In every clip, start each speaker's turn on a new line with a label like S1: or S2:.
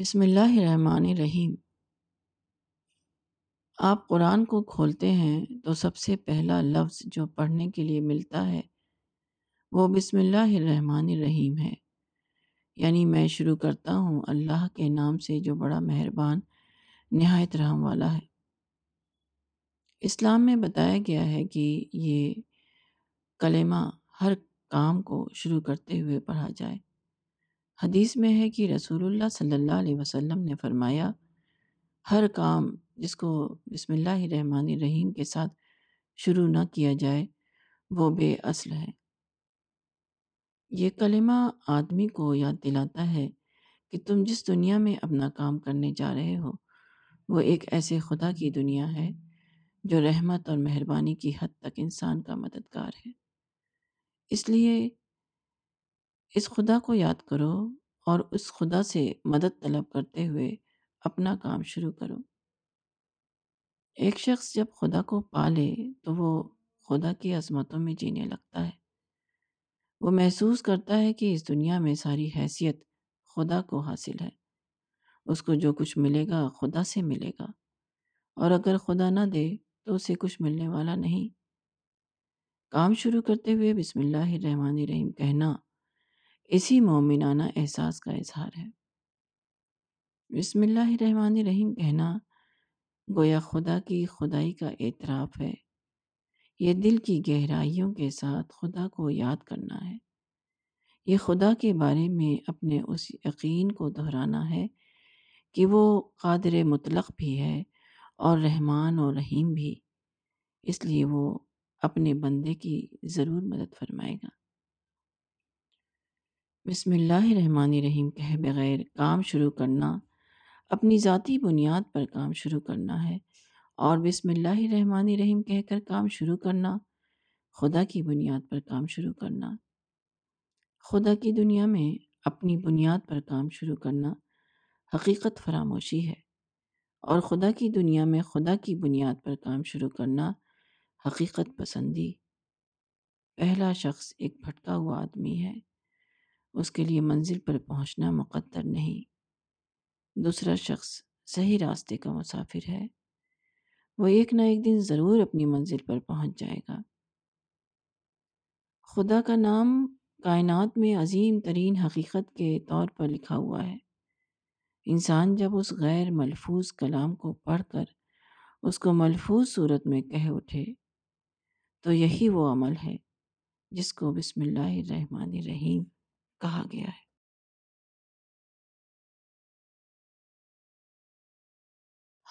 S1: بسم اللہ الرحمن الرحیم۔ آپ قرآن کو کھولتے ہیں تو سب سے پہلا لفظ جو پڑھنے کے لیے ملتا ہے وہ بسم اللہ الرحمن الرحیم ہے۔ یعنی میں شروع کرتا ہوں اللہ کے نام سے جو بڑا مہربان، نہایت رحم والا ہے۔ اسلام میں بتایا گیا ہے کہ یہ کلمہ ہر کام کو شروع کرتے ہوئے پڑھا جائے۔ حدیث میں ہے کہ رسول اللہ صلی اللہ علیہ وسلم نے فرمایا، ہر کام جس کو بسم اللہ الرحمن الرحیم کے ساتھ شروع نہ کیا جائے، وہ بے اصل ہے۔ یہ کلمہ آدمی کو یاد دلاتا ہے کہ تم جس دنیا میں اپنا کام کرنے جا رہے ہو، وہ ایک ایسے خدا کی دنیا ہے جو رحمت اور مہربانی کی حد تک انسان کا مددگار ہے۔ اس لیے اس خدا کو یاد کرو اور اس خدا سے مدد طلب کرتے ہوئے اپنا کام شروع کرو۔ ایک شخص جب خدا کو پالے تو وہ خدا کی عظمتوں میں جینے لگتا ہے۔ وہ محسوس کرتا ہے کہ اس دنیا میں ساری حیثیت خدا کو حاصل ہے۔ اس کو جو کچھ ملے گا خدا سے ملے گا۔ اور اگر خدا نہ دے تو اسے کچھ ملنے والا نہیں۔ کام شروع کرتے ہوئے بسم اللہ الرحمن الرحیم کہنا اسی مومنانہ احساس کا اظہار ہے۔ بسم اللہ الرحمن الرحیم کہنا گویا خدا کی خدائی کا اعتراف ہے۔ یہ دل کی گہرائیوں کے ساتھ خدا کو یاد کرنا ہے۔ یہ خدا کے بارے میں اپنے اس یقین کو دہرانا ہے کہ وہ قادر مطلق بھی ہے اور رحمان و رحیم بھی۔ اس لیے وہ اپنے بندے کی ضرور مدد فرمائے گا۔ بسم اللہ الرحمن الرحیم کہے بغیر کام شروع کرنا، اپنی ذاتی بنیاد پر کام شروع کرنا ہے۔ اور بسم اللہ الرحمن الرحیم، کہہ کر کام شروع کرنا، خدا کی بنیاد پر کام شروع کرنا۔ خدا کی دنیا میں اپنی بنیاد پر کام شروع کرنا حقیقت فراموشی ہے۔ اور خدا کی دنیا میں خدا کی بنیاد پر کام شروع کرنا حقیقت پسندی۔ پہلا شخص ایک بھٹکا ہوا آدمی ہے۔ اس کے لیے منزل پر پہنچنا مقدر نہیں۔ دوسرا شخص صحیح راستے کا مسافر ہے۔ وہ ایک نہ ایک دن ضرور اپنی منزل پر پہنچ جائے گا۔ خدا کا نام کائنات میں عظیم ترین حقیقت کے طور پر لکھا ہوا ہے۔ انسان جب اس غیر ملفوظ کلام کو پڑھ کر اس کو ملفوظ صورت میں کہہ اٹھے، تو یہی وہ عمل ہے جس کو بسم اللہ الرحمن الرحیم کہا گیا ہے۔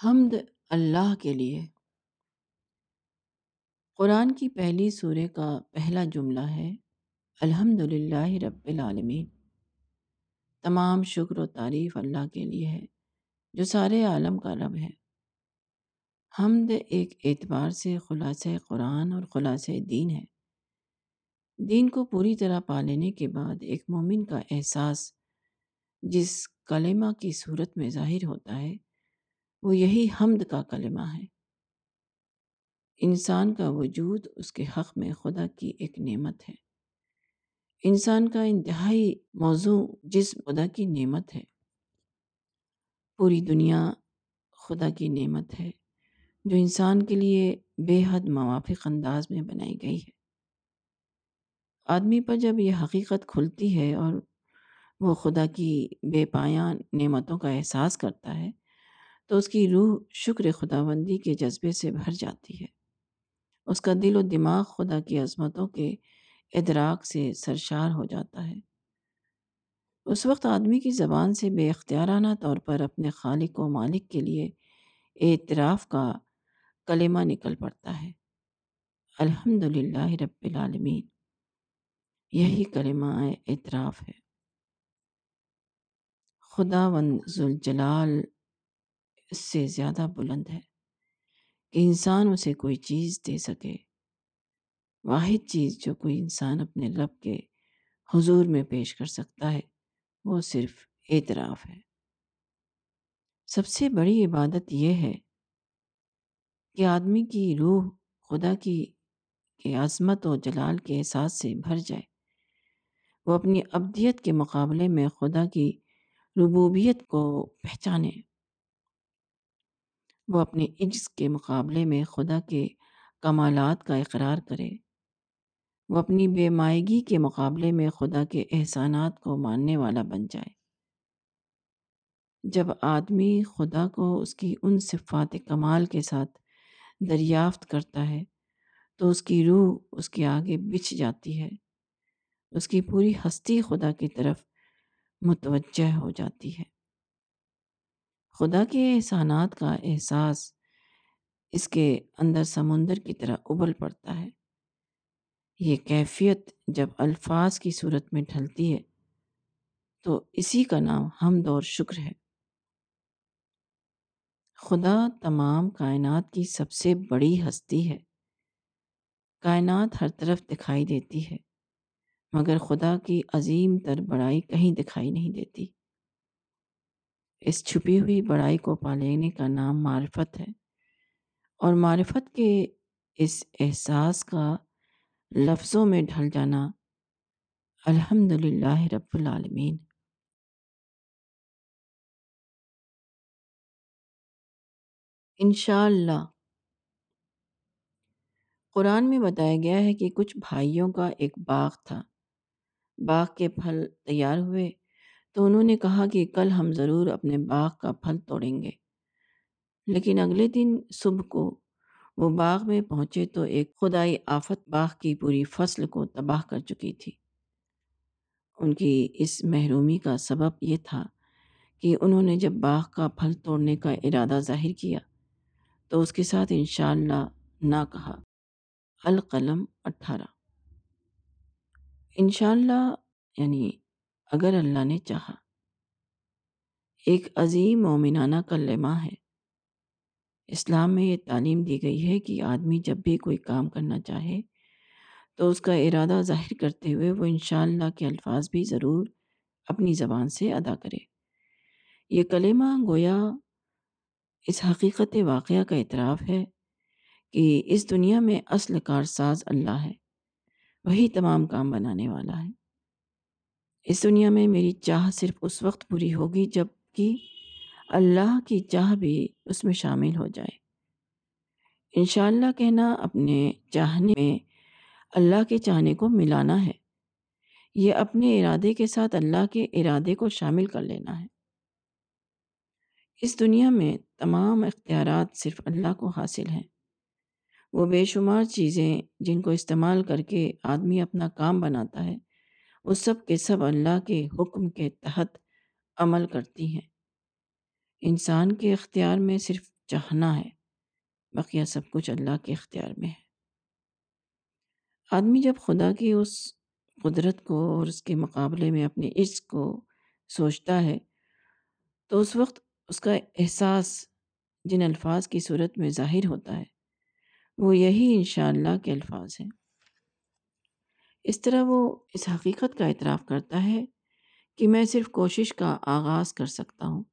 S1: حمد اللہ کے لیے۔ قرآن کی پہلی سورہ کا پہلا جملہ ہے الحمد للہ رب العالمین۔ تمام شکر و تعریف اللہ کے لیے ہے، جو سارے عالم کا رب ہے۔ حمد ایک اعتبار سے خلاصہ قرآن اور خلاصہ دین ہے۔ دین کو پوری طرح پا لینے کے بعد ایک مومن کا احساس جس کلمہ کی صورت میں ظاہر ہوتا ہے، وہ یہی حمد کا کلمہ ہے۔ انسان کا وجود اس کے حق میں خدا کی ایک نعمت ہے۔ انسان کا انتہائی موضوع جس خدا کی نعمت ہے۔ پوری دنیا خدا کی نعمت ہے، جو انسان کے لیے بے حد موافق انداز میں بنائی گئی ہے۔ آدمی پر جب یہ حقیقت کھلتی ہے اور وہ خدا کی بے پایاں نعمتوں کا احساس کرتا ہے، تو اس کی روح شکر خداوندی کے جذبے سے بھر جاتی ہے۔ اس کا دل و دماغ خدا کی عظمتوں کے ادراک سے سرشار ہو جاتا ہے۔ اس وقت آدمی کی زبان سے بے اختیارانہ طور پر اپنے خالق و مالک کے لیے اعتراف کا کلمہ نکل پڑتا ہے۔ الحمد للہ رب العالمین۔ یہی کلمہ اعتراف ہے۔ خدا ون ذوالجلال اس سے زیادہ بلند ہے کہ انسان اسے کوئی چیز دے سکے۔ واحد چیز جو کوئی انسان اپنے رب کے حضور میں پیش کر سکتا ہے، وہ صرف اعتراف ہے۔ سب سے بڑی عبادت یہ ہے کہ آدمی کی روح خدا کی عظمت و جلال کے احساس سے بھر جائے۔ وہ اپنی ابدیت کے مقابلے میں خدا کی ربوبیت کو پہچانے۔ وہ اپنے عجز کے مقابلے میں خدا کے کمالات کا اقرار کرے۔ وہ اپنی بے مائگی کے مقابلے میں خدا کے احسانات کو ماننے والا بن جائے۔ جب آدمی خدا کو اس کی ان صفات کمال کے ساتھ دریافت کرتا ہے تو اس کی روح اس کے آگے بچھ جاتی ہے۔ اس کی پوری ہستی خدا کی طرف متوجہ ہو جاتی ہے۔ خدا کے احسانات کا احساس اس کے اندر سمندر کی طرح ابل پڑتا ہے۔ یہ کیفیت جب الفاظ کی صورت میں ڈھلتی ہے، تو اسی کا نام حمد اور شکر ہے۔ خدا تمام کائنات کی سب سے بڑی ہستی ہے۔ کائنات ہر طرف دکھائی دیتی ہے۔ مگر خدا کی عظیم تر بڑائی کہیں دکھائی نہیں دیتی۔ اس چھپی ہوئی بڑائی کو پالینے کا نام معرفت ہے اور معرفت کے اس احساس کا لفظوں میں ڈھل جانا الحمد للہ رب العالمین۔ انشاءاللہ۔ قرآن میں بتایا گیا ہے کہ کچھ بھائیوں کا ایک باغ تھا۔ باغ کے پھل تیار ہوئے تو انہوں نے کہا کہ کل ہم ضرور اپنے باغ کا پھل توڑیں گے۔ لیکن اگلے دن صبح کو وہ باغ میں پہنچے تو ایک خدائی آفت باغ کی پوری فصل کو تباہ کر چکی تھی۔ ان کی اس محرومی کا سبب یہ تھا کہ انہوں نے جب باغ کا پھل توڑنے کا ارادہ ظاہر کیا تو اس کے ساتھ انشاءاللہ نہ کہا۔ القلم اٹھارہ انشاءاللہ یعنی اگر اللہ نے چاہا۔ ایک عظیم مومنانہ کلمہ ہے۔ اسلام میں یہ تعلیم دی گئی ہے کہ آدمی جب بھی کوئی کام کرنا چاہے تو اس کا ارادہ ظاہر کرتے ہوئے وہ انشاءاللہ کے الفاظ بھی ضرور اپنی زبان سے ادا کرے۔ یہ کلمہ گویا اس حقیقت واقعہ کا اعتراف ہے کہ اس دنیا میں اصل کار ساز اللہ ہے۔ وہی تمام کام بنانے والا ہے۔ اس دنیا میں میری چاہ صرف اس وقت پوری ہوگی جبکہ اللہ کی چاہ بھی اس میں شامل ہو جائے۔ انشاءاللہ کہنا اپنے چاہنے میں اللہ کے چاہنے کو ملانا ہے۔ یہ اپنے ارادے کے ساتھ اللہ کے ارادے کو شامل کر لینا ہے۔ اس دنیا میں تمام اختیارات صرف اللہ کو حاصل ہیں۔ وہ بے شمار چیزیں جن کو استعمال کر کے آدمی اپنا کام بناتا ہے، وہ سب کے سب اللہ کے حکم کے تحت عمل کرتی ہیں۔ انسان کے اختیار میں صرف چاہنا ہے، بقیہ سب کچھ اللہ کے اختیار میں ہے۔ آدمی جب خدا کی اس قدرت کو اور اس کے مقابلے میں اپنے عشق کو سوچتا ہے، تو اس وقت اس کا احساس جن الفاظ کی صورت میں ظاہر ہوتا ہے۔ وہ یہی انشاءاللہ کے الفاظ ہیں۔ اس طرح وہ اس حقیقت کا اعتراف کرتا ہے کہ میں صرف کوشش کا آغاز کر سکتا ہوں،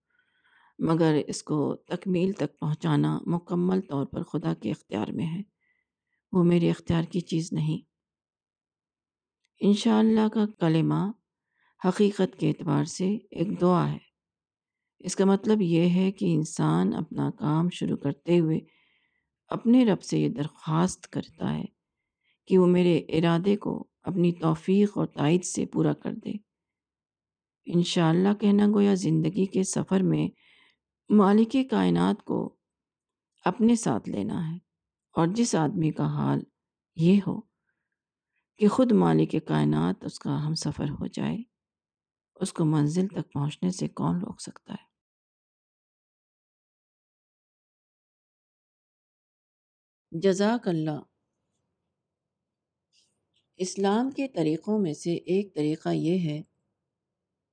S1: مگر اس کو تکمیل تک پہنچانا مکمل طور پر خدا کے اختیار میں ہے۔ وہ میرے اختیار کی چیز نہیں۔ انشاءاللہ کا کلمہ حقیقت کے اعتبار سے ایک دعا ہے۔ اس کا مطلب یہ ہے کہ انسان اپنا کام شروع کرتے ہوئے اپنے رب سے یہ درخواست کرتا ہے کہ وہ میرے ارادے کو اپنی توفیق اور تائید سے پورا کر دے۔ انشاءاللہ کہنا گویا زندگی کے سفر میں مالک کائنات کو اپنے ساتھ لینا ہے اور جس آدمی کا حال یہ ہو کہ خود مالک کائنات اس کا ہم سفر ہو جائے، اس کو منزل تک پہنچنے سے کون روک سکتا ہے؟ جزاک اللہ۔ اسلام کے طریقوں میں سے ایک طریقہ یہ ہے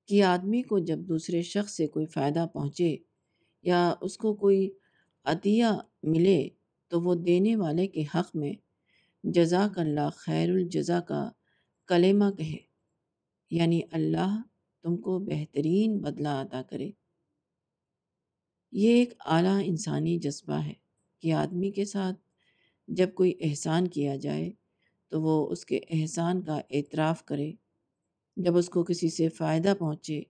S1: کہ آدمی کو جب دوسرے شخص سے کوئی فائدہ پہنچے یا اس کو کوئی عطیہ ملے تو وہ دینے والے کے حق میں جزاک اللہ خیر الجزا کا کلمہ کہے۔ یعنی اللہ تم کو بہترین بدلہ ادا کرے۔ یہ ایک اعلیٰ انسانی جذبہ ہے کہ آدمی کے ساتھ جب کوئی احسان کیا جائے تو وہ اس کے احسان کا اعتراف کرے۔ جب اس کو کسی سے فائدہ پہنچے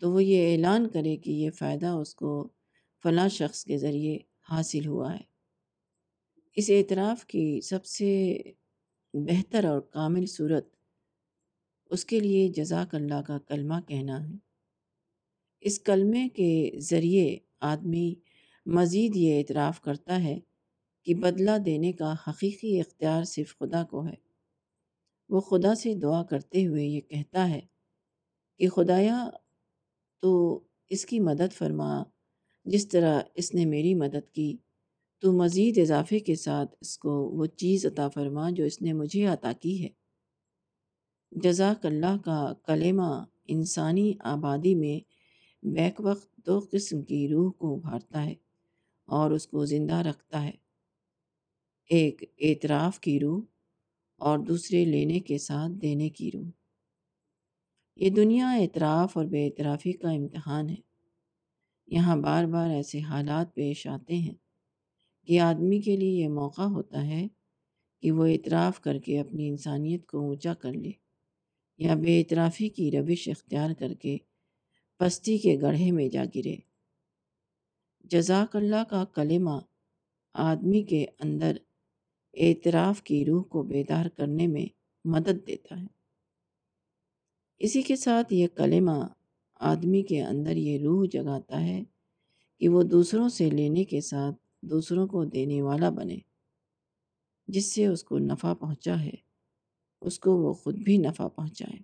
S1: تو وہ یہ اعلان کرے کہ یہ فائدہ اس کو فلاں شخص کے ذریعے حاصل ہوا ہے۔ اس اعتراف کی سب سے بہتر اور کامل صورت اس کے لیے جزاک اللہ کا کلمہ کہنا ہے۔ اس کلمے کے ذریعے آدمی مزید یہ اعتراف کرتا ہے کہ بدلہ دینے کا حقیقی اختیار صرف خدا کو ہے۔ وہ خدا سے دعا کرتے ہوئے یہ کہتا ہے کہ خدایا تو اس کی مدد فرما، جس طرح اس نے میری مدد کی، تو مزید اضافے کے ساتھ اس کو وہ چیز عطا فرما جو اس نے مجھے عطا کی ہے۔ جزاک اللہ کا کلمہ انسانی آبادی میں بیک وقت دو قسم کی روح کو ابھارتا ہے اور اس کو زندہ رکھتا ہے۔ ایک اعتراف کی روح اور دوسرے لینے کے ساتھ دینے کی روح۔ یہ دنیا اعتراف اور بے اعترافی کا امتحان ہے۔ یہاں بار بار ایسے حالات پیش آتے ہیں کہ آدمی کے لیے یہ موقع ہوتا ہے کہ وہ اعتراف کر کے اپنی انسانیت کو اونچا کر لے یا بے اعترافی کی روش اختیار کر کے پستی کے گڑھے میں جا گرے۔ جزاک اللہ کا کلمہ آدمی کے اندر اعتراف کی روح کو بیدار کرنے میں مدد دیتا ہے۔ اسی کے ساتھ یہ کلمہ آدمی کے اندر یہ روح جگاتا ہے کہ وہ دوسروں سے لینے کے ساتھ دوسروں کو دینے والا بنے، جس سے اس کو نفع پہنچا ہے، اس کو وہ خود بھی نفع پہنچائے۔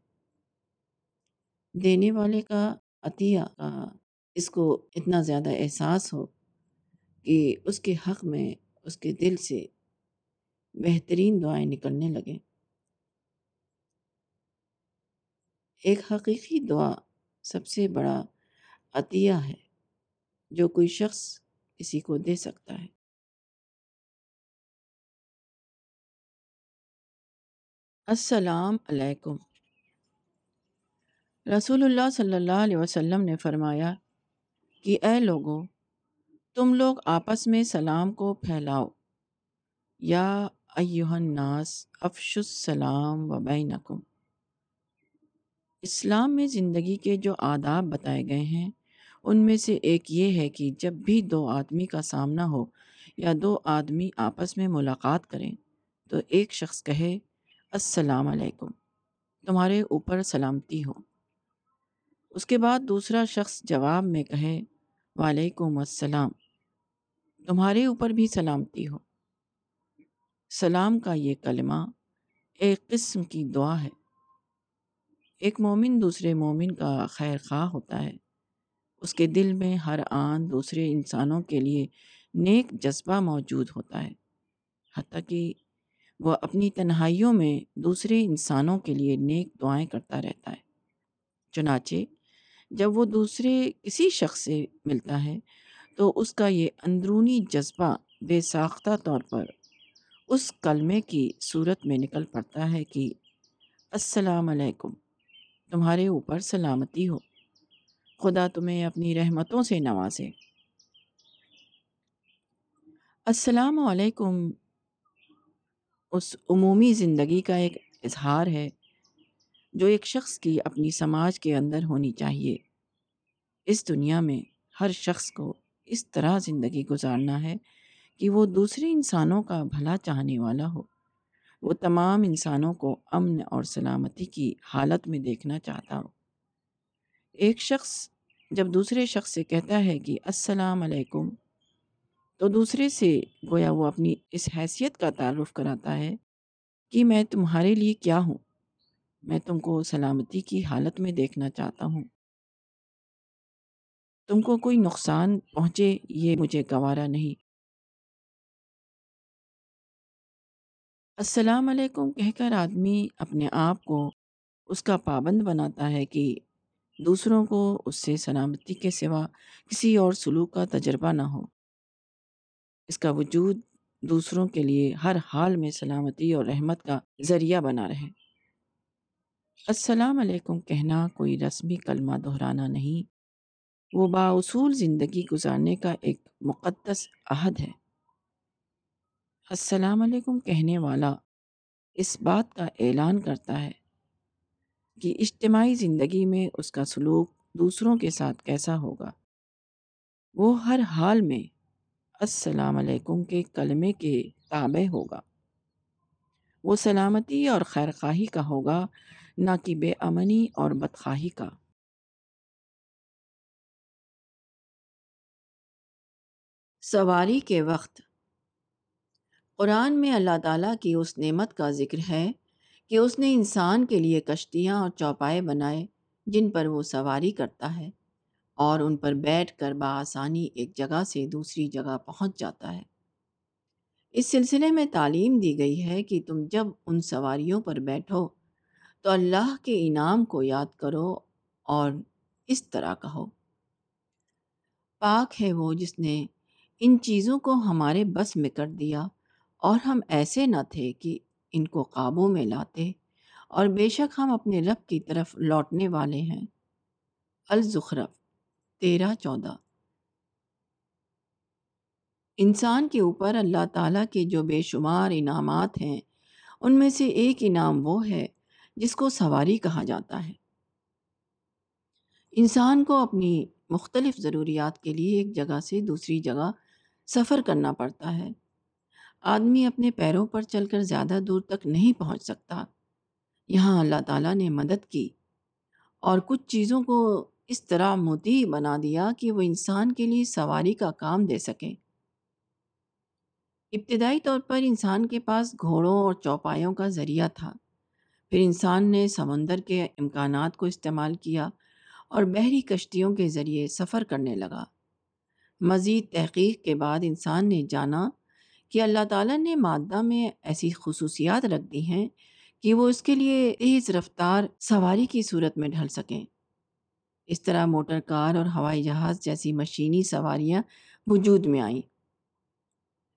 S1: دینے والے کا عطیہ کا اس کو اتنا زیادہ احساس ہو کہ اس کے حق میں، اس کے دل سے بہترین دعائیں نکلنے لگیں۔ ایک حقیقی دعا سب سے بڑا عطیہ ہے، جو کوئی شخص کسی کو دے سکتا ہے۔ السلام علیکم۔ رسول اللہ صلی اللہ علیہ وسلم نے فرمایا کہ، اے لوگوں تم لوگ آپس میں سلام کو پھیلاؤ یا ایوہ الناس افش السلام و بینکم۔ اسلام میں زندگی کے جو آداب بتائے گئے ہیں، ان میں سے ایک یہ ہے کہ جب بھی دو آدمی کا سامنا ہو یا دو آدمی آپس میں ملاقات کریں، تو ایک شخص کہے، السلام علیکم، تمہارے اوپر سلامتی ہو۔ اس کے بعد دوسرا شخص جواب میں کہے، وعلیکم السلام، تمہارے اوپر بھی سلامتی ہو۔ سلام کا یہ کلمہ ایک قسم کی دعا ہے۔ ایک مومن دوسرے مومن کا خیر خواہ ہوتا ہے۔ اس کے دل میں ہر آن دوسرے انسانوں کے لیے نیک جذبہ موجود ہوتا ہے۔ حتیٰ کہ وہ اپنی تنہائیوں میں دوسرے انسانوں کے لیے نیک دعائیں کرتا رہتا ہے۔ چنانچہ جب وہ دوسرے کسی شخص سے ملتا ہے تو اس کا یہ اندرونی جذبہ بے ساختہ طور پر اس کلمے کی صورت میں نکل پڑتا ہے کہ السلام علیکم، تمہارے اوپر سلامتی ہو۔ خدا تمہیں اپنی رحمتوں سے نوازے۔ السلام علیکم۔ اس عمومی زندگی کا ایک اظہار ہے جو ایک شخص کی اپنی سماج کے اندر ہونی چاہیے۔ اس دنیا میں ہر شخص کو اس طرح زندگی گزارنا ہے کہ وہ دوسرے انسانوں کا بھلا چاہنے والا ہو۔ وہ تمام انسانوں کو امن اور سلامتی کی حالت میں دیکھنا چاہتا ہو۔ ایک شخص جب دوسرے شخص سے کہتا ہے کہ السلام علیکم، تو دوسرے سے گویا وہ اپنی اس حیثیت کا تعارف کراتا ہے کہ میں تمہارے لیے کیا ہوں؟ میں تم کو سلامتی کی حالت میں دیکھنا چاہتا ہوں۔ تم کو کوئی نقصان پہنچے یہ مجھے گوارا نہیں۔ السلام علیکم کہہ کر آدمی اپنے آپ کو اس کا پابند بناتا ہے کہ دوسروں کو اس سے سلامتی کے سوا کسی اور سلوک کا تجربہ نہ ہو۔ اس کا وجود دوسروں کے لیے ہر حال میں سلامتی اور رحمت کا ذریعہ بنا رہے۔ السلام علیکم کہنا کوئی رسمی کلمہ دہرانا نہیں، وہ باصول زندگی گزارنے کا ایک مقدس عہد ہے۔ السلام علیکم کہنے والا اس بات کا اعلان کرتا ہے کہ اجتماعی زندگی میں اس کا سلوک دوسروں کے ساتھ کیسا ہوگا۔ وہ ہر حال میں السلام علیکم کے کلمے کے تابع ہوگا۔ وہ سلامتی اور خیرخواہی کا ہوگا، نہ کہ بے امنی اور بدخواہی کا۔ سواری کے وقت قرآن میں اللہ تعالیٰ کی اس نعمت کا ذکر ہے کہ اس نے انسان کے لیے کشتیاں اور چوپائے بنائے جن پر وہ سواری کرتا ہے اور ان پر بیٹھ کر بآسانی ایک جگہ سے دوسری جگہ پہنچ جاتا ہے۔ اس سلسلے میں تعلیم دی گئی ہے کہ تم جب ان سواریوں پر بیٹھو تو اللہ کے انعام کو یاد کرو اور اس طرح کہو، پاک ہے وہ جس نے ان چیزوں کو ہمارے بس میں کر دیا اور ہم ایسے نہ تھے کہ ان کو قابو میں لاتے اور بے شک ہم اپنے رب کی طرف لوٹنے والے ہیں۔ الزخرف، تیرہ، چودہ۔ انسان کے اوپر اللہ تعالیٰ کے جو بے شمار انعامات ہیں، ان میں سے ایک انعام وہ ہے جس کو سواری کہا جاتا ہے۔ انسان کو اپنی مختلف ضروریات کے لیے ایک جگہ سے دوسری جگہ سفر کرنا پڑتا ہے۔ آدمی اپنے پیروں پر چل کر زیادہ دور تک نہیں پہنچ سکتا۔ یہاں اللہ تعالیٰ نے مدد کی اور کچھ چیزوں کو اس طرح موتی بنا دیا کہ وہ انسان کے لیے سواری کا کام دے سکیں۔ ابتدائی طور پر انسان کے پاس گھوڑوں اور چوپایوں کا ذریعہ تھا۔ پھر انسان نے سمندر کے امکانات کو استعمال کیا اور بحری کشتیوں کے ذریعے سفر کرنے لگا۔ مزید تحقیق کے بعد انسان نے جانا کہ اللہ تعالیٰ نے مادہ میں ایسی خصوصیات رکھ دی ہیں کہ وہ اس کے لیے تیز رفتار سواری کی صورت میں ڈھل سکیں۔ اس طرح موٹر کار اور ہوائی جہاز جیسی مشینی سواریاں وجود میں آئیں۔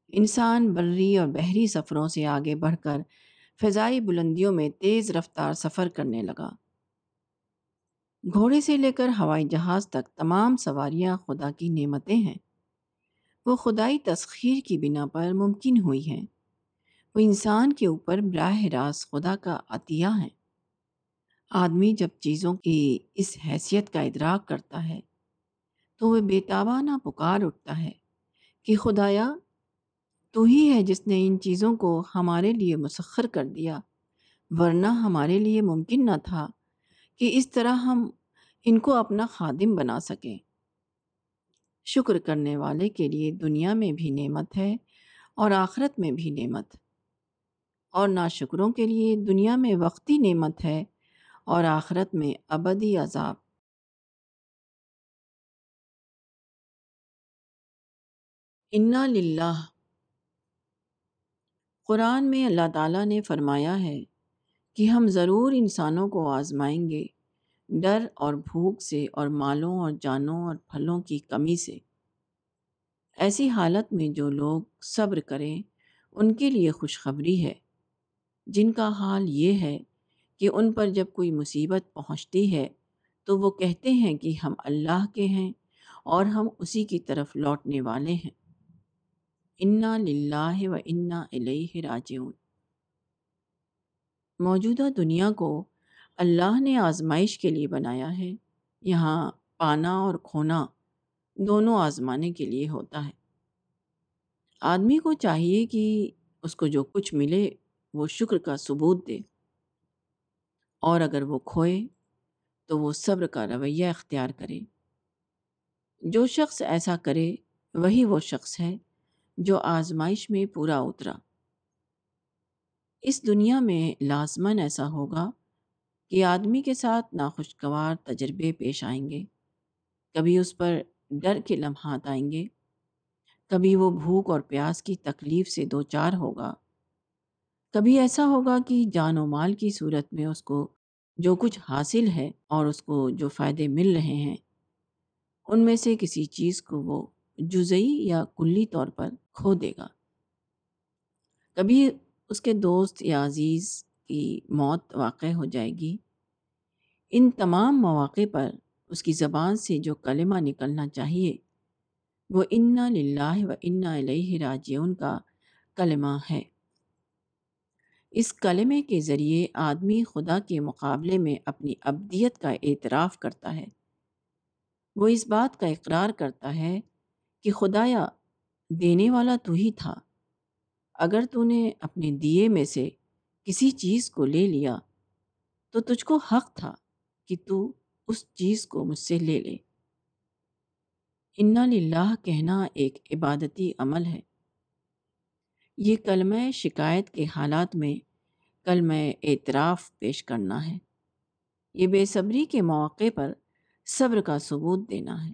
S1: انسان بری اور بحری سفروں سے آگے بڑھ کر فضائی بلندیوں میں تیز رفتار سفر کرنے لگا۔ گھوڑے سے لے کر ہوائی جہاز تک تمام سواریاں خدا کی نعمتیں ہیں۔ وہ خدائی تسخیر کی بنا پر ممکن ہوئی ہیں۔ وہ انسان کے اوپر براہ راست خدا کا عطیہ ہیں۔ آدمی جب چیزوں کی اس حیثیت کا ادراک کرتا ہے، تو وہ بے تابانہ پکار اٹھتا ہے کہ خدایا، تو ہی ہے جس نے ان چیزوں کو ہمارے لیے مسخر کر دیا، ورنہ ہمارے لیے ممکن نہ تھا کہ اس طرح ہم ان کو اپنا خادم بنا سکیں۔ شکر کرنے والے کے لیے دنیا میں بھی نعمت ہے اور آخرت میں بھی نعمت۔ اور ناشکروں کے لیے دنیا میں وقتی نعمت ہے اور آخرت میں ابدی عذاب۔ انا للہ قرآن میں اللہ تعالیٰ نے فرمایا ہے کہ ہم ضرور انسانوں کو آزمائیں گے۔ ڈر اور بھوک سے اور مالوں اور جانوں اور پھلوں کی کمی سے۔ ایسی حالت میں جو لوگ صبر کریں، ان کے لیے خوشخبری ہے۔ جن کا حال یہ ہے کہ ان پر جب کوئی مصیبت پہنچتی ہے، تو وہ کہتے ہیں کہ ہم اللہ کے ہیں اور ہم اسی کی طرف لوٹنے والے ہیں۔ انا للہ و انا الیہ راجعون۔ موجودہ دنیا کو اللہ نے آزمائش کے لیے بنایا ہے۔ یہاں پانا اور کھونا دونوں آزمانے کے لیے ہوتا ہے۔ آدمی کو چاہیے کہ اس کو جو کچھ ملے وہ شکر کا ثبوت دے۔ اور اگر وہ کھوئے تو وہ صبر کا رویہ اختیار کرے۔ جو شخص ایسا کرے وہی وہ شخص ہے جو آزمائش میں پورا اترا۔ اس دنیا میں لازماً ایسا ہوگا کہ آدمی کے ساتھ ناخوشگوار تجربے پیش آئیں گے۔ کبھی اس پر ڈر کے لمحات آئیں گے۔ کبھی وہ بھوک اور پیاس کی تکلیف سے دو چار ہوگا۔ کبھی ایسا ہوگا کہ جان و مال کی صورت میں اس کو جو کچھ حاصل ہے اور اس کو جو فائدے مل رہے ہیں، ان میں سے کسی چیز کو وہ جزئی یا کلی طور پر کھو دے گا۔ کبھی اس کے دوست یا عزیز کی موت واقع ہو جائے گی۔ ان تمام مواقع پر اس کی زبان سے جو کلمہ نکلنا چاہیے، وہ انا للہ و انا علیہ راجعون کا کلمہ ہے۔ اس کلمے کے ذریعے آدمی خدا کے مقابلے میں اپنی ابدیت کا اعتراف کرتا ہے۔ وہ اس بات کا اقرار کرتا ہے کہ خدایا، دینے والا تو ہی تھا۔ اگر تو نے اپنے دیے میں سے کسی چیز کو لے لیا، تو تجھ کو حق تھا۔ کہ تو اس چیز کو مجھ سے لے لے۔ انا للہ کہنا ایک عبادتی عمل ہے۔ یہ کلمہ شکایت کے حالات میں کلمہ اعتراف پیش کرنا ہے۔ یہ بے صبری کے مواقع پر صبر کا ثبوت دینا ہے۔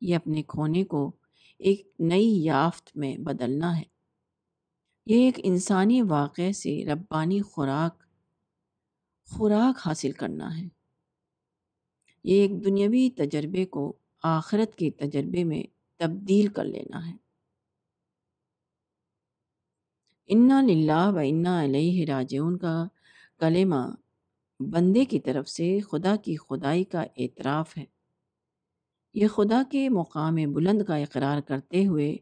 S1: یہ اپنے کھونے کو ایک نئی یافت میں بدلنا ہے۔ یہ ایک انسانی واقعے سے ربانی خوراک خوراک حاصل کرنا ہے۔ یہ ایک دنیاوی تجربے کو آخرت کے تجربے میں تبدیل کر لینا ہے۔ انا للہ و انا علیہ راجعون کا کلمہ بندے کی طرف سے خدا کی خدائی کا اعتراف ہے۔ یہ خدا کے مقام بلند کا اقرار کرتے ہوئے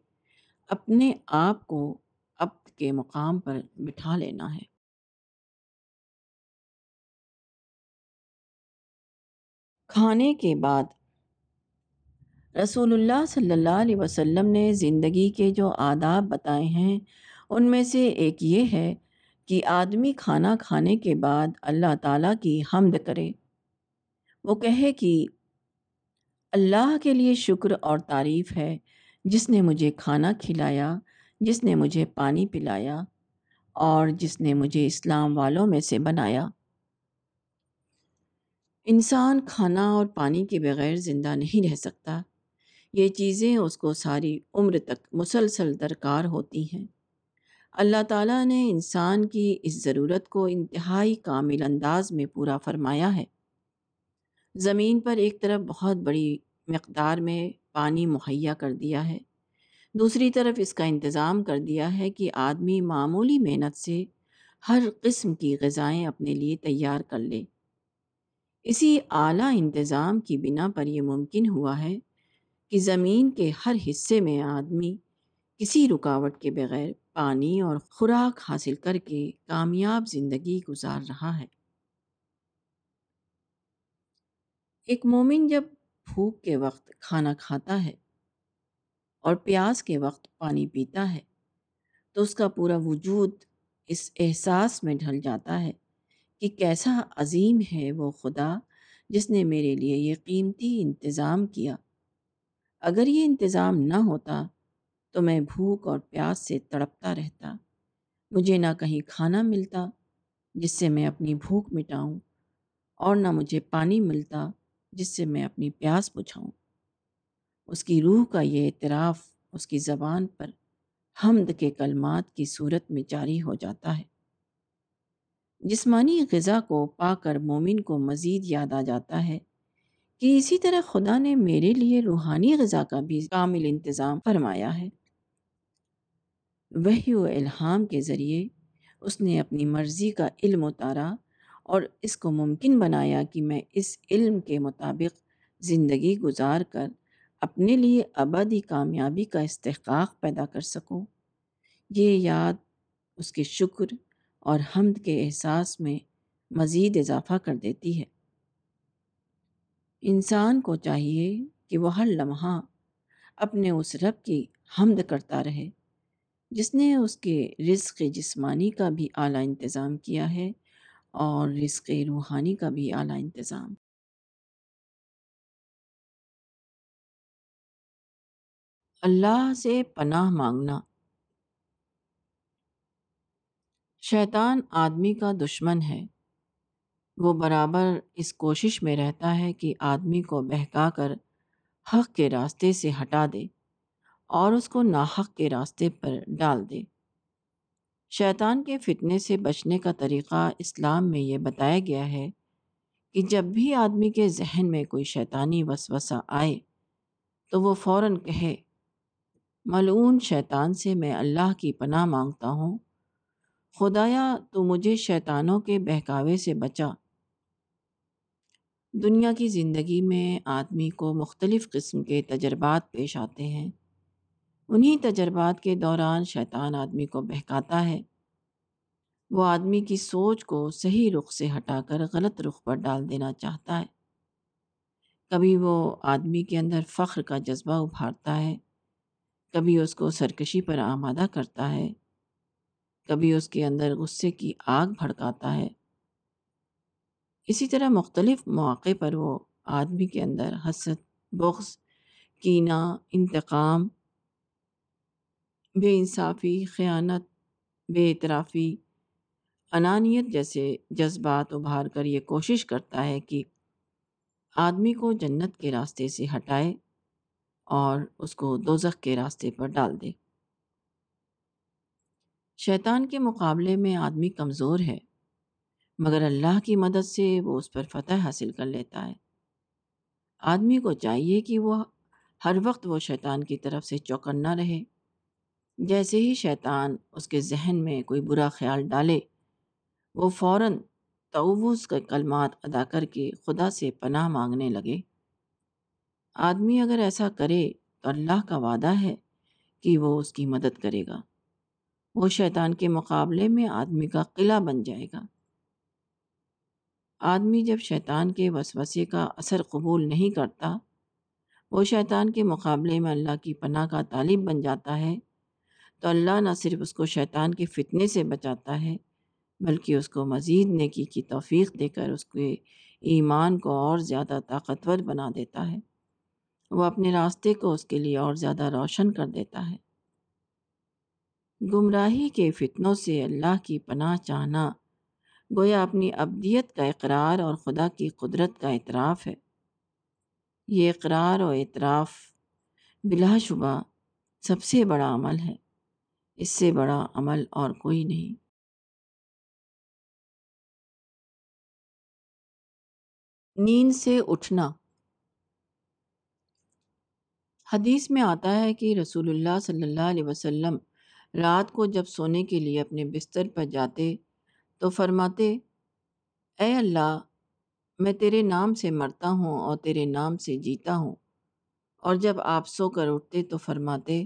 S1: اپنے آپ کو اب کے مقام پر بٹھا لینا ہے۔ کھانے کے بعد۔ رسول اللہ صلی اللہ علیہ وسلم نے زندگی کے جو آداب بتائے ہیں، ان میں سے ایک یہ ہے کہ آدمی کھانا کھانے کے بعد اللہ تعالیٰ کی حمد کرے۔ وہ کہے کہ اللہ کے لیے شکر اور تعریف ہے، جس نے مجھے کھانا کھلایا، جس نے مجھے پانی پلایا اور جس نے مجھے اسلام والوں میں سے بنایا۔ انسان کھانا اور پانی کے بغیر زندہ نہیں رہ سکتا۔ یہ چیزیں اس کو ساری عمر تک مسلسل درکار ہوتی ہیں۔ اللہ تعالیٰ نے انسان کی اس ضرورت کو انتہائی کامل انداز میں پورا فرمایا ہے۔ زمین پر ایک طرف بہت بڑی مقدار میں پانی مہیا کر دیا ہے۔ دوسری طرف اس کا انتظام کر دیا ہے کہ آدمی معمولی محنت سے ہر قسم کی غذائیں اپنے لیے تیار کر لے۔ اسی اعلیٰ انتظام کی بنا پر یہ ممکن ہوا ہے کہ زمین کے ہر حصے میں آدمی کسی رکاوٹ کے بغیر پانی اور خوراک حاصل کر کے کامیاب زندگی گزار رہا ہے۔ ایک مومن جب بھوک کے وقت کھانا کھاتا ہے اور پیاس کے وقت پانی پیتا ہے تو اس کا پورا وجود اس احساس میں ڈھل جاتا ہے کہ کیسا عظیم ہے وہ خدا جس نے میرے لیے یہ قیمتی انتظام کیا۔ اگر یہ انتظام نہ ہوتا تو میں بھوک اور پیاس سے تڑپتا رہتا، مجھے نہ کہیں کھانا ملتا جس سے میں اپنی بھوک مٹاؤں، اور نہ مجھے پانی ملتا جس سے میں اپنی پیاس بجھاؤں۔ اس کی روح کا یہ اعتراف اس کی زبان پر حمد کے کلمات کی صورت میں جاری ہو جاتا ہے۔ جسمانی غذا کو پا کر مومن کو مزید یاد آ جاتا ہے کہ اسی طرح خدا نے میرے لیے روحانی غذا کا بھی کامل انتظام فرمایا ہے۔ وحی و الہام کے ذریعے اس نے اپنی مرضی کا علم اتارا اور اس کو ممکن بنایا کہ میں اس علم کے مطابق زندگی گزار کر اپنے لیے ابدی کامیابی کا استحقاق پیدا کر سکوں۔ یہ یاد اس کے شکر اور حمد کے احساس میں مزید اضافہ کر دیتی ہے۔ انسان کو چاہیے کہ وہ ہر لمحہ اپنے اس رب کی حمد کرتا رہے، جس نے اس کے رزق جسمانی کا بھی اعلیٰ انتظام کیا ہے اور رزق روحانی کا بھی اعلیٰ انتظام۔ اللہ سے پناہ مانگنا شیطان آدمی کا دشمن ہے۔ وہ برابر اس کوشش میں رہتا ہے کہ آدمی کو بہکا کر حق کے راستے سے ہٹا دے اور اس کو ناحق کے راستے پر ڈال دے۔ شیطان کے فتنے سے بچنے کا طریقہ اسلام میں یہ بتایا گیا ہے کہ جب بھی آدمی کے ذہن میں کوئی شیطانی وسوسہ آئے تو وہ فوراً کہے، ملعون شیطان سے میں اللہ کی پناہ مانگتا ہوں خدایا تو مجھے شیطانوں کے بہکاوے سے بچا۔ دنیا کی زندگی میں آدمی کو مختلف قسم کے تجربات پیش آتے ہیں۔ انہی تجربات کے دوران شیطان آدمی کو بہکاتا ہے۔ وہ آدمی کی سوچ کو صحیح رخ سے ہٹا کر غلط رخ پر ڈال دینا چاہتا ہے۔ کبھی وہ آدمی کے اندر فخر کا جذبہ ابھارتا ہے۔ کبھی اس کو سرکشی پر آمادہ کرتا ہے۔ کبھی اس کے اندر غصے کی آگ بھڑکاتا ہے۔ اسی طرح مختلف مواقع پر وہ آدمی کے اندر حسد، بغض، کینہ، انتقام، بے انصافی، خیانت، بے اعترافی، انانیت جیسے جذبات ابھار کر یہ کوشش کرتا ہے کہ آدمی کو جنت کے راستے سے ہٹائے اور اس کو دوزخ کے راستے پر ڈال دے۔ شیطان کے مقابلے میں آدمی کمزور ہے، مگر اللہ کی مدد سے وہ اس پر فتح حاصل کر لیتا ہے۔ آدمی کو چاہیے کہ وہ ہر وقت وہ شیطان کی طرف سے چوکنا رہے۔ جیسے ہی شیطان اس کے ذہن میں کوئی برا خیال ڈالے، وہ فوراً تووز کے کلمات ادا کر کے خدا سے پناہ مانگنے لگے۔ آدمی اگر ایسا کرے تو اللہ کا وعدہ ہے کہ وہ اس کی مدد کرے گا۔ وہ شیطان کے مقابلے میں آدمی کا قلعہ بن جائے گا۔ آدمی جب شیطان کے وسوسے کا اثر قبول نہیں کرتا، وہ شیطان کے مقابلے میں اللہ کی پناہ کا طالب بن جاتا ہے۔ تو اللہ نہ صرف اس کو شیطان کے فتنے سے بچاتا ہے، بلکہ اس کو مزید نیکی کی توفیق دے کر اس کے ایمان کو اور زیادہ طاقتور بنا دیتا ہے۔ وہ اپنے راستے کو اس کے لیے اور زیادہ روشن کر دیتا ہے۔ گمراہی کے فتنوں سے اللہ کی پناہ چاہنا۔ گویا اپنی ابدیت کا اقرار اور خدا کی قدرت کا اعتراف ہے۔ یہ اقرار و اعتراف بلا شبہ سب سے بڑا عمل ہے۔ اس سے بڑا عمل اور کوئی نہیں۔ نیند سے اٹھنا۔ حدیث میں آتا ہے کہ رسول اللہ صلی اللہ علیہ وسلم رات کو جب سونے کے لیے اپنے بستر پر جاتے تو فرماتے، اے اللہ، میں تیرے نام سے مرتا ہوں اور تیرے نام سے جیتا ہوں۔ اور جب آپ سو کر اٹھتے تو فرماتے،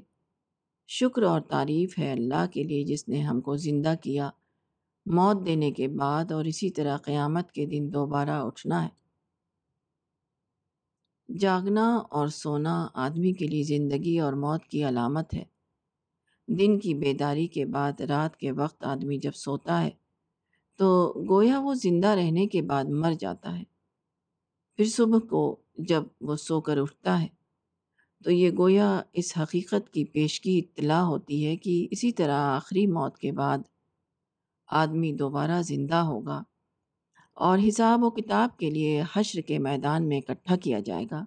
S1: شکر اور تعریف ہے اللہ کے لیے جس نے ہم کو زندہ کیا، موت دینے کے بعد اور اسی طرح قیامت کے دن دوبارہ اٹھنا ہے۔ جاگنا اور سونا آدمی کے لیے زندگی اور موت کی علامت ہے۔ دن کی بیداری کے بعد رات کے وقت آدمی جب سوتا ہے، تو گویا وہ زندہ رہنے کے بعد مر جاتا ہے۔ پھر صبح کو جب وہ سو کر اٹھتا ہے، تو یہ گویا اس حقیقت کی پیشگی اطلاع ہوتی ہے کہ اسی طرح آخری موت کے بعد آدمی دوبارہ زندہ ہوگا اور حساب و کتاب کے لیے حشر کے میدان میں اکٹھا کیا جائے گا۔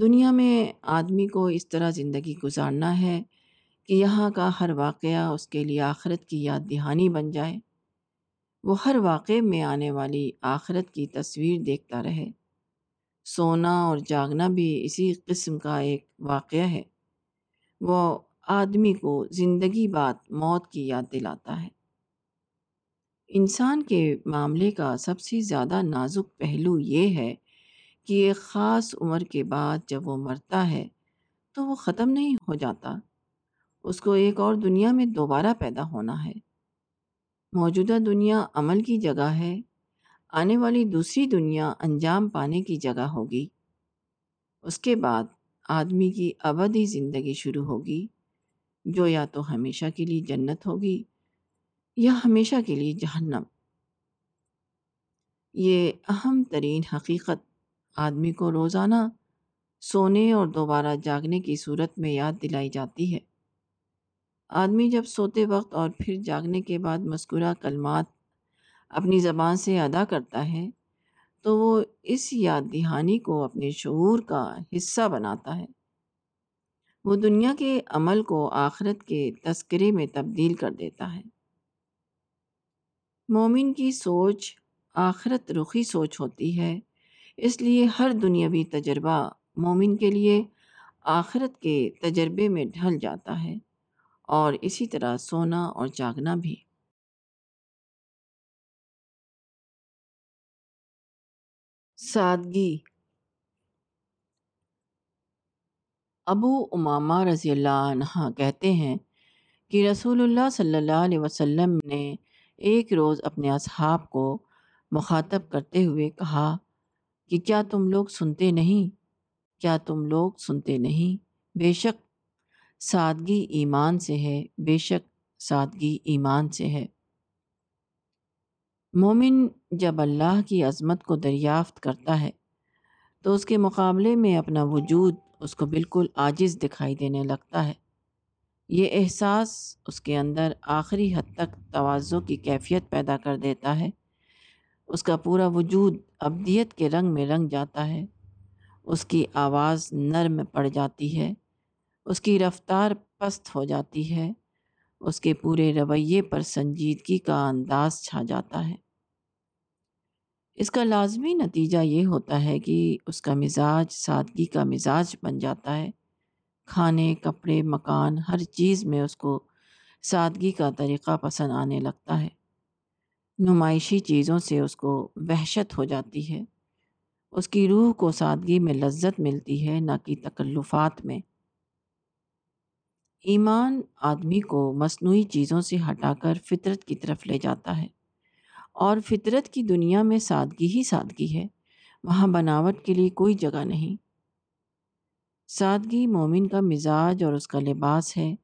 S1: دنیا میں آدمی کو اس طرح زندگی گزارنا ہے کہ یہاں کا ہر واقعہ اس کے لیے آخرت کی یاد دہانی بن جائے۔ وہ ہر واقعے میں آنے والی آخرت کی تصویر دیکھتا رہے۔ سونا اور جاگنا بھی اسی قسم کا ایک واقعہ ہے۔ وہ آدمی کو زندگی بعد موت کی یاد دلاتا ہے۔ انسان کے معاملے کا سب سے زیادہ نازک پہلو یہ ہے کہ ایک خاص عمر کے بعد جب وہ مرتا ہے تو وہ ختم نہیں ہو جاتا۔ اس کو ایک اور دنیا میں دوبارہ پیدا ہونا ہے۔ موجودہ دنیا عمل کی جگہ ہے، آنے والی دوسری دنیا انجام پانے کی جگہ ہوگی۔ اس کے بعد آدمی کی ابدی زندگی شروع ہوگی، جو یا تو ہمیشہ کے لیے جنت ہوگی یا ہمیشہ کے لیے جہنم۔ یہ اہم ترین حقیقت آدمی کو روزانہ سونے اور دوبارہ جاگنے کی صورت میں یاد دلائی جاتی ہے۔ آدمی جب سوتے وقت اور پھر جاگنے کے بعد مذکورہ کلمات اپنی زبان سے ادا کرتا ہے، تو وہ اس یاد دہانی کو اپنے شعور کا حصہ بناتا ہے۔ وہ دنیا کے عمل کو آخرت کے تذکرے میں تبدیل کر دیتا ہے۔ مومن کی سوچ آخرت رخی سوچ ہوتی ہے۔ اس لیے ہر دنیاوی تجربہ مومن کے لیے آخرت کے تجربے میں ڈھل جاتا ہے اور اسی طرح سونا اور جاگنا بھی۔ سادگی۔ ابو امامہ رضی اللہ عنہ کہتے ہیں کہ رسول اللہ صلی اللہ علیہ وسلم نے ایک روز اپنے اصحاب کو مخاطب کرتے ہوئے کہا کہ کیا تم لوگ سنتے نہیں؟ کیا تم لوگ سنتے نہیں؟ بے شک سادگی ایمان سے ہے، بے شک سادگی ایمان سے ہے۔ مومن جب اللہ کی عظمت کو دریافت کرتا ہے، تو اس کے مقابلے میں اپنا وجود اس کو بالکل عاجز دکھائی دینے لگتا ہے۔ یہ احساس اس کے اندر آخری حد تک توازوں کی کیفیت پیدا کر دیتا ہے۔ اس کا پورا وجود ابدیت کے رنگ میں رنگ جاتا ہے۔ اس کی آواز نرم پڑ جاتی ہے۔ اس کی رفتار پست ہو جاتی ہے۔ اس کے پورے رویے پر سنجیدگی کا انداز چھا جاتا ہے۔ اس کا لازمی نتیجہ یہ ہوتا ہے کہ اس کا مزاج سادگی کا مزاج بن جاتا ہے۔ کھانے، کپڑے، مکان، ہر چیز میں اس کو سادگی کا طریقہ پسند آنے لگتا ہے۔ نمائشی چیزوں سے اس کو وحشت ہو جاتی ہے۔ اس کی روح کو سادگی میں لذت ملتی ہے، نہ کہ تکلفات میں۔ ایمان آدمی کو مصنوعی چیزوں سے ہٹا کر فطرت کی طرف لے جاتا ہے۔ اور فطرت کی دنیا میں سادگی ہی سادگی ہے، وہاں بناوٹ کے لیے کوئی جگہ نہیں۔ سادگی مومن کا مزاج اور اس کا لباس ہے۔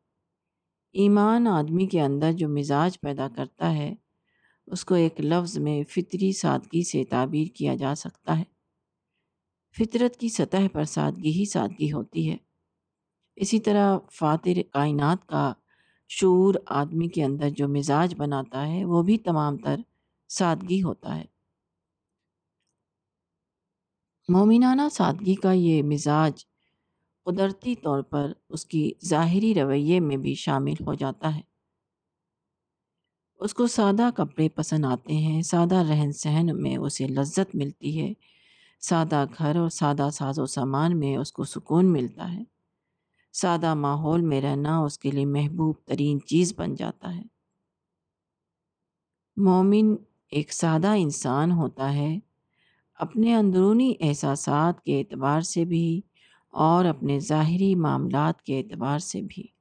S1: ایمان آدمی کے اندر جو مزاج پیدا کرتا ہے اس کو ایک لفظ میں فطری سادگی سے تعبیر کیا جا سکتا ہے۔ فطرت کی سطح پر سادگی ہی سادگی ہوتی ہے۔ اسی طرح فاتر کائنات کا شعور آدمی کے اندر جو مزاج بناتا ہے، وہ بھی تمام تر سادگی ہوتا ہے۔ مومنانہ سادگی کا یہ مزاج قدرتی طور پر اس کی ظاہری رویے میں بھی شامل ہو جاتا ہے۔ اس کو سادہ کپڑے پسند آتے ہیں۔ سادہ رہن سہن میں اسے لذت ملتی ہے۔ سادہ گھر اور سادہ ساز و سامان میں اس کو سکون ملتا ہے۔ سادہ ماحول میں رہنا اس کے لیے محبوب ترین چیز بن جاتا ہے۔ مومن ایک سادہ انسان ہوتا ہے۔ اپنے اندرونی احساسات کے اعتبار سے بھی اور اپنے ظاہری معاملات کے اعتبار سے بھی۔